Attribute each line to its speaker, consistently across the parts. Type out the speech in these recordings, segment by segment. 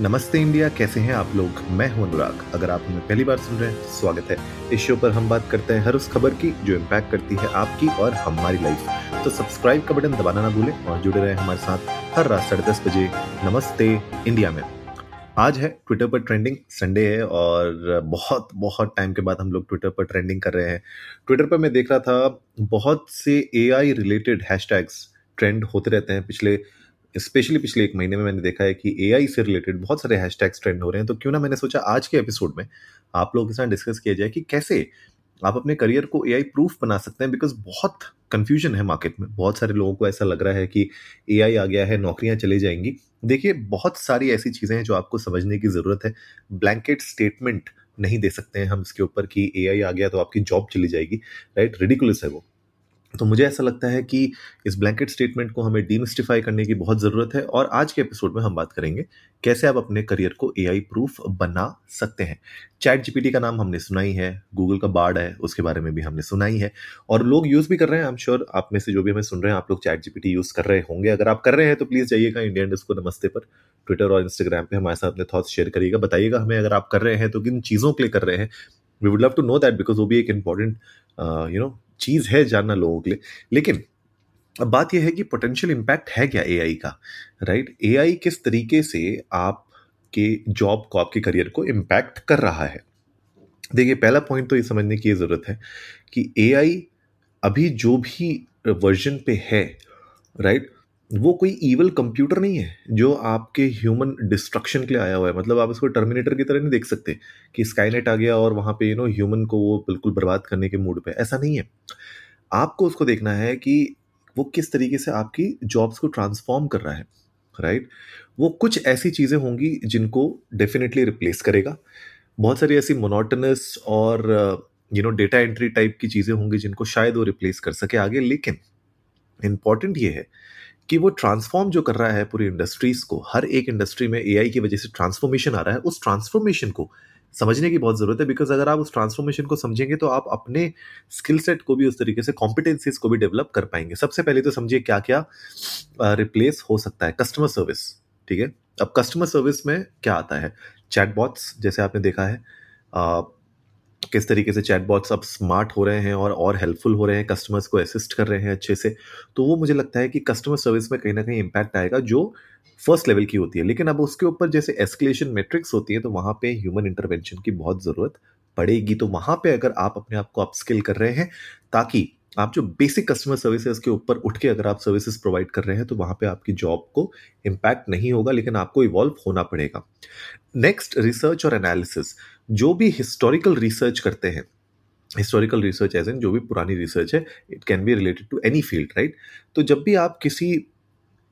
Speaker 1: नमस्ते इंडिया, कैसे हैं आप लोग? मैं हूँ अनुराग। अगर आप हमें पहली बार सुन रहे हैं, स्वागत है। इस शो पर हम बात करते हैं हर उस खबर की जो इम्पैक्ट करती है आपकी और हमारी लाइफ तो सब्सक्राइब का बटन दबाना ना भूलें और जुड़े रहें हमारे साथ हर रात साढ़े दस बजे नमस्ते इंडिया में। आज है ट्विटर पर ट्रेंडिंग संडे है और बहुत बहुत टाइम के बाद हम लोग ट्विटर पर ट्रेंडिंग कर रहे हैं। ट्विटर पर मैं देख रहा था, बहुत से एआई रिलेटेड हैशटैग्स ट्रेंड होते रहते हैं पिछले स्पेशली पिछले एक महीने में मैंने देखा है कि एआई से रिलेटेड बहुत सारे हैशटैग्स ट्रेंड हो रहे हैं। तो क्यों ना मैंने सोचा आज के एपिसोड में आप लोगों के साथ डिस्कस किया जाए कि कैसे आप अपने करियर को एआई प्रूफ बना सकते हैं बिकॉज़ बहुत कन्फ्यूज़न है मार्केट में। बहुत सारे लोगों को ऐसा लग रहा है कि एआई आ गया है, नौकरियाँ चली जाएँगी। देखिए, बहुत सारी ऐसी चीज़ें हैं जो आपको समझने की ज़रूरत है। ब्लैंकेट स्टेटमेंट नहीं दे सकते हैं हम इसके ऊपर कि एआई आ गया तो आपकी जॉब चली जाएगी। राइट रेडिकुलस है वो। तो मुझे ऐसा लगता है कि इस ब्लैंकेट स्टेटमेंट को हमें डीमिस्टिफाई करने की बहुत ज़रूरत है और आज के एपिसोड में हम बात करेंगे कैसे आप अपने करियर को एआई प्रूफ बना सकते हैं। चैट जीपीटी का नाम हमने सुना ही है गूगल का बार्ड है, उसके बारे में भी हमने सुना ही है और लोग यूज़ भी कर रहे हैं आई एम श्योर आप में से जो भी हमें सुन रहे हैं, आप लोग चैट जीपीटी यूज़ कर रहे होंगे। अगर आप कर रहे हैं तो प्लीज़ जाइएगा इंडियन डिस्को नमस्ते पर ट्विटर और इंस्टाग्राम पर हमारे साथ अपने थॉट्स शेयर करिएगा, बताइएगा हमें अगर आप कर रहे हैं तो किन चीज़ों के लिए कर रहे हैं। We would love to know that because वो भी एक इंपॉर्टेंट यू नो चीज़ है जानना लोगों के लिए। लेकिन अब बात यह है कि पोटेंशियल इम्पैक्ट है क्या एआई का? राइट एआई किस तरीके से आपके जॉब को, आपके करियर को इम्पैक्ट कर रहा है? देखिए, पहला पॉइंट तो ये समझने की ज़रूरत है कि एआई अभी जो भी वर्जन पे है राइट वो कोई ईवल कंप्यूटर नहीं है जो आपके ह्यूमन डिस्ट्रक्शन के लिए आया हुआ है। मतलब आप इसको टर्मिनेटर की तरह नहीं देख सकते कि स्काईनेट आ गया और वहाँ पे यू नो ह्यूमन को वो बिल्कुल बर्बाद करने के मूड पे। ऐसा नहीं है। आपको उसको देखना है कि वो किस तरीके से आपकी जॉब्स को ट्रांसफॉर्म कर रहा है राइट वो कुछ ऐसी चीज़ें होंगी जिनको डेफिनेटली रिप्लेस करेगा। बहुत सारी ऐसी मोनोटनस और you know data entry type की चीज़ें होंगी जिनको शायद वो रिप्लेस कर सके आगे। लेकिन इंपॉर्टेंट ये है कि वो ट्रांसफॉर्म जो कर रहा है पूरी इंडस्ट्रीज़ को, हर एक इंडस्ट्री में एआई की वजह से ट्रांसफॉर्मेशन आ रहा है, उस ट्रांसफॉर्मेशन को समझने की बहुत ज़रूरत है बिकॉज़ अगर आप उस ट्रांसफॉर्मेशन को समझेंगे तो आप अपने स्किल सेट को भी उस तरीके से कॉम्पिटेंसीज को भी डेवलप कर पाएँगे। सबसे पहले तो समझिए क्या क्या रिप्लेस हो सकता है कस्टमर सर्विस ठीक है? अब कस्टमर सर्विस में क्या आता है? चैटबॉट्स जैसे आपने देखा है किस तरीके से चैटबॉट्स अब स्मार्ट हो रहे हैं और और हेल्पफुल हो रहे हैं कस्टमर्स को असिस्ट कर रहे हैं अच्छे से तो वो मुझे लगता है कि कस्टमर सर्विस में कहीं ना कहीं इम्पैक्ट आएगा जो फ़र्स्ट लेवल की होती है। लेकिन अब उसके ऊपर जैसे एस्केलेशन मेट्रिक्स होती है तो वहाँ पे ह्यूमन इंटरवेंशन की बहुत ज़रूरत पड़ेगी। तो वहाँ पे अगर आप अपने आप को अपस्किल कर रहे हैं, ताकि आप जो बेसिक कस्टमर सर्विसेज़ के ऊपर उठ के अगर आप सर्विसेज़ प्रोवाइड कर रहे हैं तो वहाँ पे आपकी जॉब को इम्पैक्ट नहीं होगा, लेकिन आपको इवॉल्व होना पड़ेगा। नेक्स्ट रिसर्च और एनालिसिस जो भी हिस्टोरिकल रिसर्च करते हैं हिस्टोरिकल रिसर्च एज एन जो भी पुरानी रिसर्च है it can be related to any field right तो जब भी आप किसी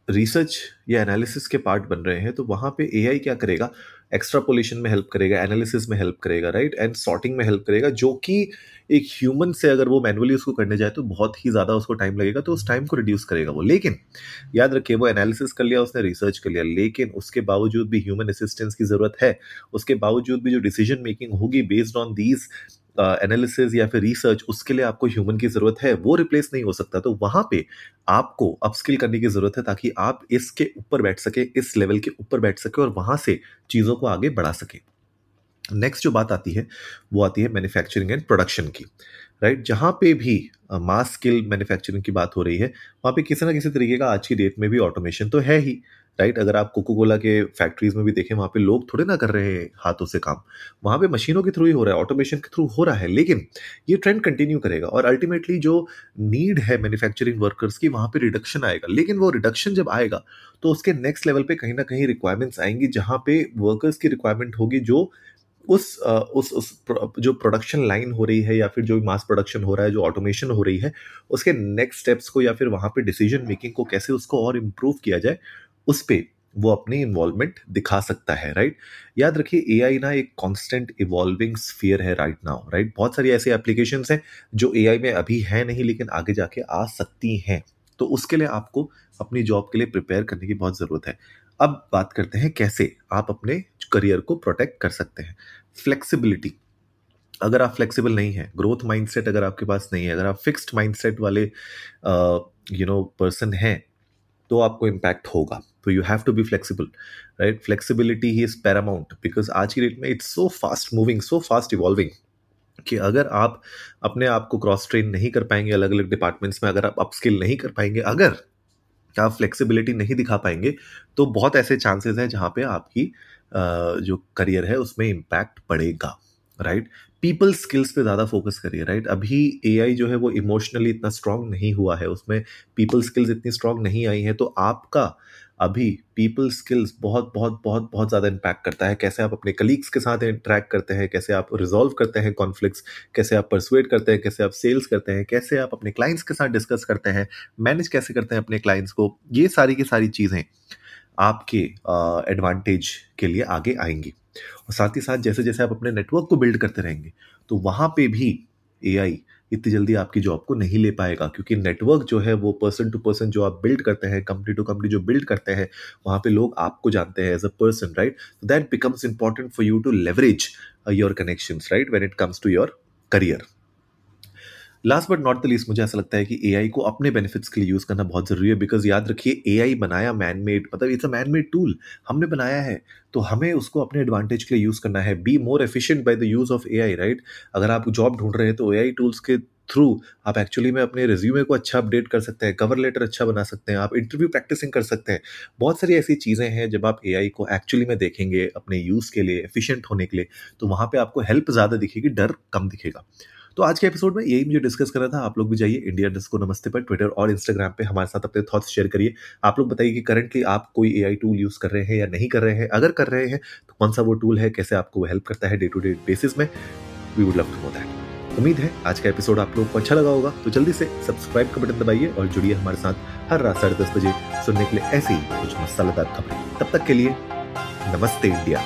Speaker 1: रिसर्च या एनालिसिस के पार्ट बन रहे हैं तो वहाँ पे एआई क्या करेगा? एक्स्ट्रापोलेशन में हेल्प करेगा एनालिसिस में हेल्प करेगा राइट एंड सॉर्टिंग में हेल्प करेगा, जो कि एक ह्यूमन से अगर वो मैनुअली उसको करने जाए तो बहुत ही ज़्यादा उसको टाइम लगेगा तो उस टाइम को रिड्यूस करेगा वो। लेकिन याद रखिए, वो एनालिसिस कर लिया, उसने रिसर्च कर लिया, लेकिन उसके बावजूद भी ह्यूमन असिस्टेंस की ज़रूरत है, उसके बावजूद भी जो डिसीज़न मेकिंग होगी बेस्ड ऑन दीज एनालिसिस या फिर रिसर्च उसके लिए आपको ह्यूमन की ज़रूरत है, वो रिप्लेस नहीं हो सकता। तो वहाँ पे आपको अपस्किल करने की ज़रूरत है ताकि आप इसके ऊपर बैठ सके, इस लेवल के ऊपर बैठ सके और वहाँ से चीज़ों को आगे बढ़ा सके। नेक्स्ट जो बात आती है, वो आती है मैन्युफैक्चरिंग एंड प्रोडक्शन की। Right right? जहाँ पे भी मास स्किल मैन्युफैक्चरिंग की बात हो रही है, वहाँ पे किसी ना किसी तरीके का आज की डेट में भी ऑटोमेशन तो है ही। राइट अगर आप कोको कोला के फैक्ट्रीज में भी देखें, वहाँ पे लोग थोड़े ना कर रहे हैं हाथों से काम। वहाँ पे मशीनों के थ्रू ही हो रहा है ऑटोमेशन के थ्रू हो रहा है, लेकिन ये ट्रेंड कंटिन्यू करेगा और अल्टीमेटली जो नीड है मैन्युफैक्चरिंग वर्कर्स की, वहाँ पे रिडक्शन आएगा। लेकिन वो रिडक्शन जब आएगा तो उसके नेक्स्ट लेवल पे कहीं ना कहीं रिक्वायरमेंट्स आएँगी, जहाँ पे वर्कर्स की रिक्वायरमेंट होगी जो उस उस उस जो प्रोडक्शन लाइन हो रही है या फिर जो मास प्रोडक्शन हो रहा है, जो ऑटोमेशन हो रही है, उसके नेक्स्ट स्टेप्स को या फिर वहाँ पे डिसीज़न मेकिंग को कैसे उसको और इम्प्रूव किया जाए उस पर वो अपनी इन्वॉल्वमेंट दिखा सकता है राइट याद रखिए एआई ना एक कॉन्स्टेंट इवॉल्विंग स्फीयर है राइट नाउ राइट बहुत सारी ऐसी एप्लीकेशन हैं जो एआई में अभी है नहीं, लेकिन आगे जाके आ सकती हैं। तो उसके लिए आपको अपनी जॉब के लिए प्रिपेयर करने की बहुत ज़रूरत है। अब बात करते हैं कैसे आप अपने करियर को प्रोटेक्ट कर सकते हैं। फ्लेक्सिबिलिटी अगर आप फ्लेक्सिबल नहीं है ग्रोथ माइंडसेट अगर आपके पास नहीं है, अगर आप फिक्स्ड माइंडसेट वाले यू नो पर्सन हैं तो आपको इम्पैक्ट होगा। तो you have to be flexible right flexibility he is paramount because आज की डेट में it's so fast moving so fast evolving कि अगर आप अपने आप को क्रॉस ट्रेन नहीं कर पाएँगे अलग अलग डिपार्टमेंट्स में, अगर आप अपस्किल नहीं कर पाएँगे, अगर आप फ्लेक्सिबिलिटी नहीं दिखा पाएँगे तो बहुत ऐसे चांसेस हैं जहाँ पे आपकी जो करियर है, उसमें इम्पैक्ट पड़ेगा राइट पीपल स्किल्स पे ज़्यादा फोकस करिए राइट अभी एआई जो है वो इमोशनली इतना स्ट्रांग नहीं हुआ है, उसमें पीपल स्किल्स इतनी स्ट्रांग नहीं आई हैं तो आपका अभी पीपल स्किल्स बहुत बहुत बहुत बहुत ज़्यादा इम्पैक्ट करता है। कैसे आप अपने कलीग्स के साथ इंटरेक्ट करते हैं, कैसे आप रिजॉल्व करते हैं कॉन्फ्लिक्ट्स कैसे आप परसुएट करते हैं, कैसे आप सेल्स करते हैं, कैसे आप अपने क्लाइंट्स के साथ डिस्कस करते हैं मैनेज कैसे करते हैं अपने क्लाइंट्स को, ये सारी की सारी चीज़ें आपके एडवांटेज के लिए आगे आएँगी। और साथ ही साथ जैसे जैसे आप अपने नेटवर्क को बिल्ड करते रहेंगे तो वहाँ पे भी एआई इतनी जल्दी आपकी जॉब को नहीं ले पाएगा, क्योंकि नेटवर्क जो है वो पर्सन टू पर्सन जो आप बिल्ड करते हैं कंपनी टू कंपनी जो बिल्ड करते हैं, वहाँ पे लोग आपको जानते हैं as a person right that becomes important for you to leverage your connection right when it comes to your career last but not the least मुझे ऐसा लगता है कि एआई को अपने बेनिफिट्स के लिए यूज़ करना बहुत ज़रूरी है बिकॉज़ याद रखिए एआई बनाया मैन मेड मतलब it's a man made tool हमने बनाया है तो हमें उसको अपने एडवांटेज के लिए यूज़ करना है। Be more efficient by the use of AI right अगर आप जॉब ढूंढ रहे हैं तो एआई टूल्स के थ्रू आप एक्चुअली में अपने रिज्यूमे को अच्छा अपडेट कर सकते हैं कवर लेटर अच्छा बना सकते हैं, आप इंटरव्यू प्रैक्टिसिंग कर सकते हैं। बहुत सारी ऐसी चीज़ें हैं, जब आप एआई को एक्चुअली में देखेंगे अपने यूज़ के लिए एफिशिएंट होने के लिए तो वहाँ पे आपको हेल्प ज़्यादा दिखेगी, डर कम दिखेगा। तो आज के एपिसोड में यही मुझे डिस्कस करना था। आप लोग भी जाइए इंडिया डिस्को नमस्ते पर ट्विटर और इंस्टाग्राम पे हमारे साथ अपने थॉट्स शेयर करिए। आप लोग बताइए कि करंटली आप कोई एआई टूल यूज़ कर रहे हैं या नहीं कर रहे हैं? अगर कर रहे हैं तो कौन सा वो टूल है? कैसे आपको हेल्प करता है डे टू डे बेसिस में? We would love to know that उम्मीद है आज का एपिसोड आप लोगों को अच्छा लगा होगा। तो जल्दी से सब्सक्राइब का बटन दबाइए और जुड़िए हमारे साथ हर रात साढ़े दस बजे सुनने के लिए ऐसी ही कुछ मसालेदार खबरें। तब तक के लिए नमस्ते इंडिया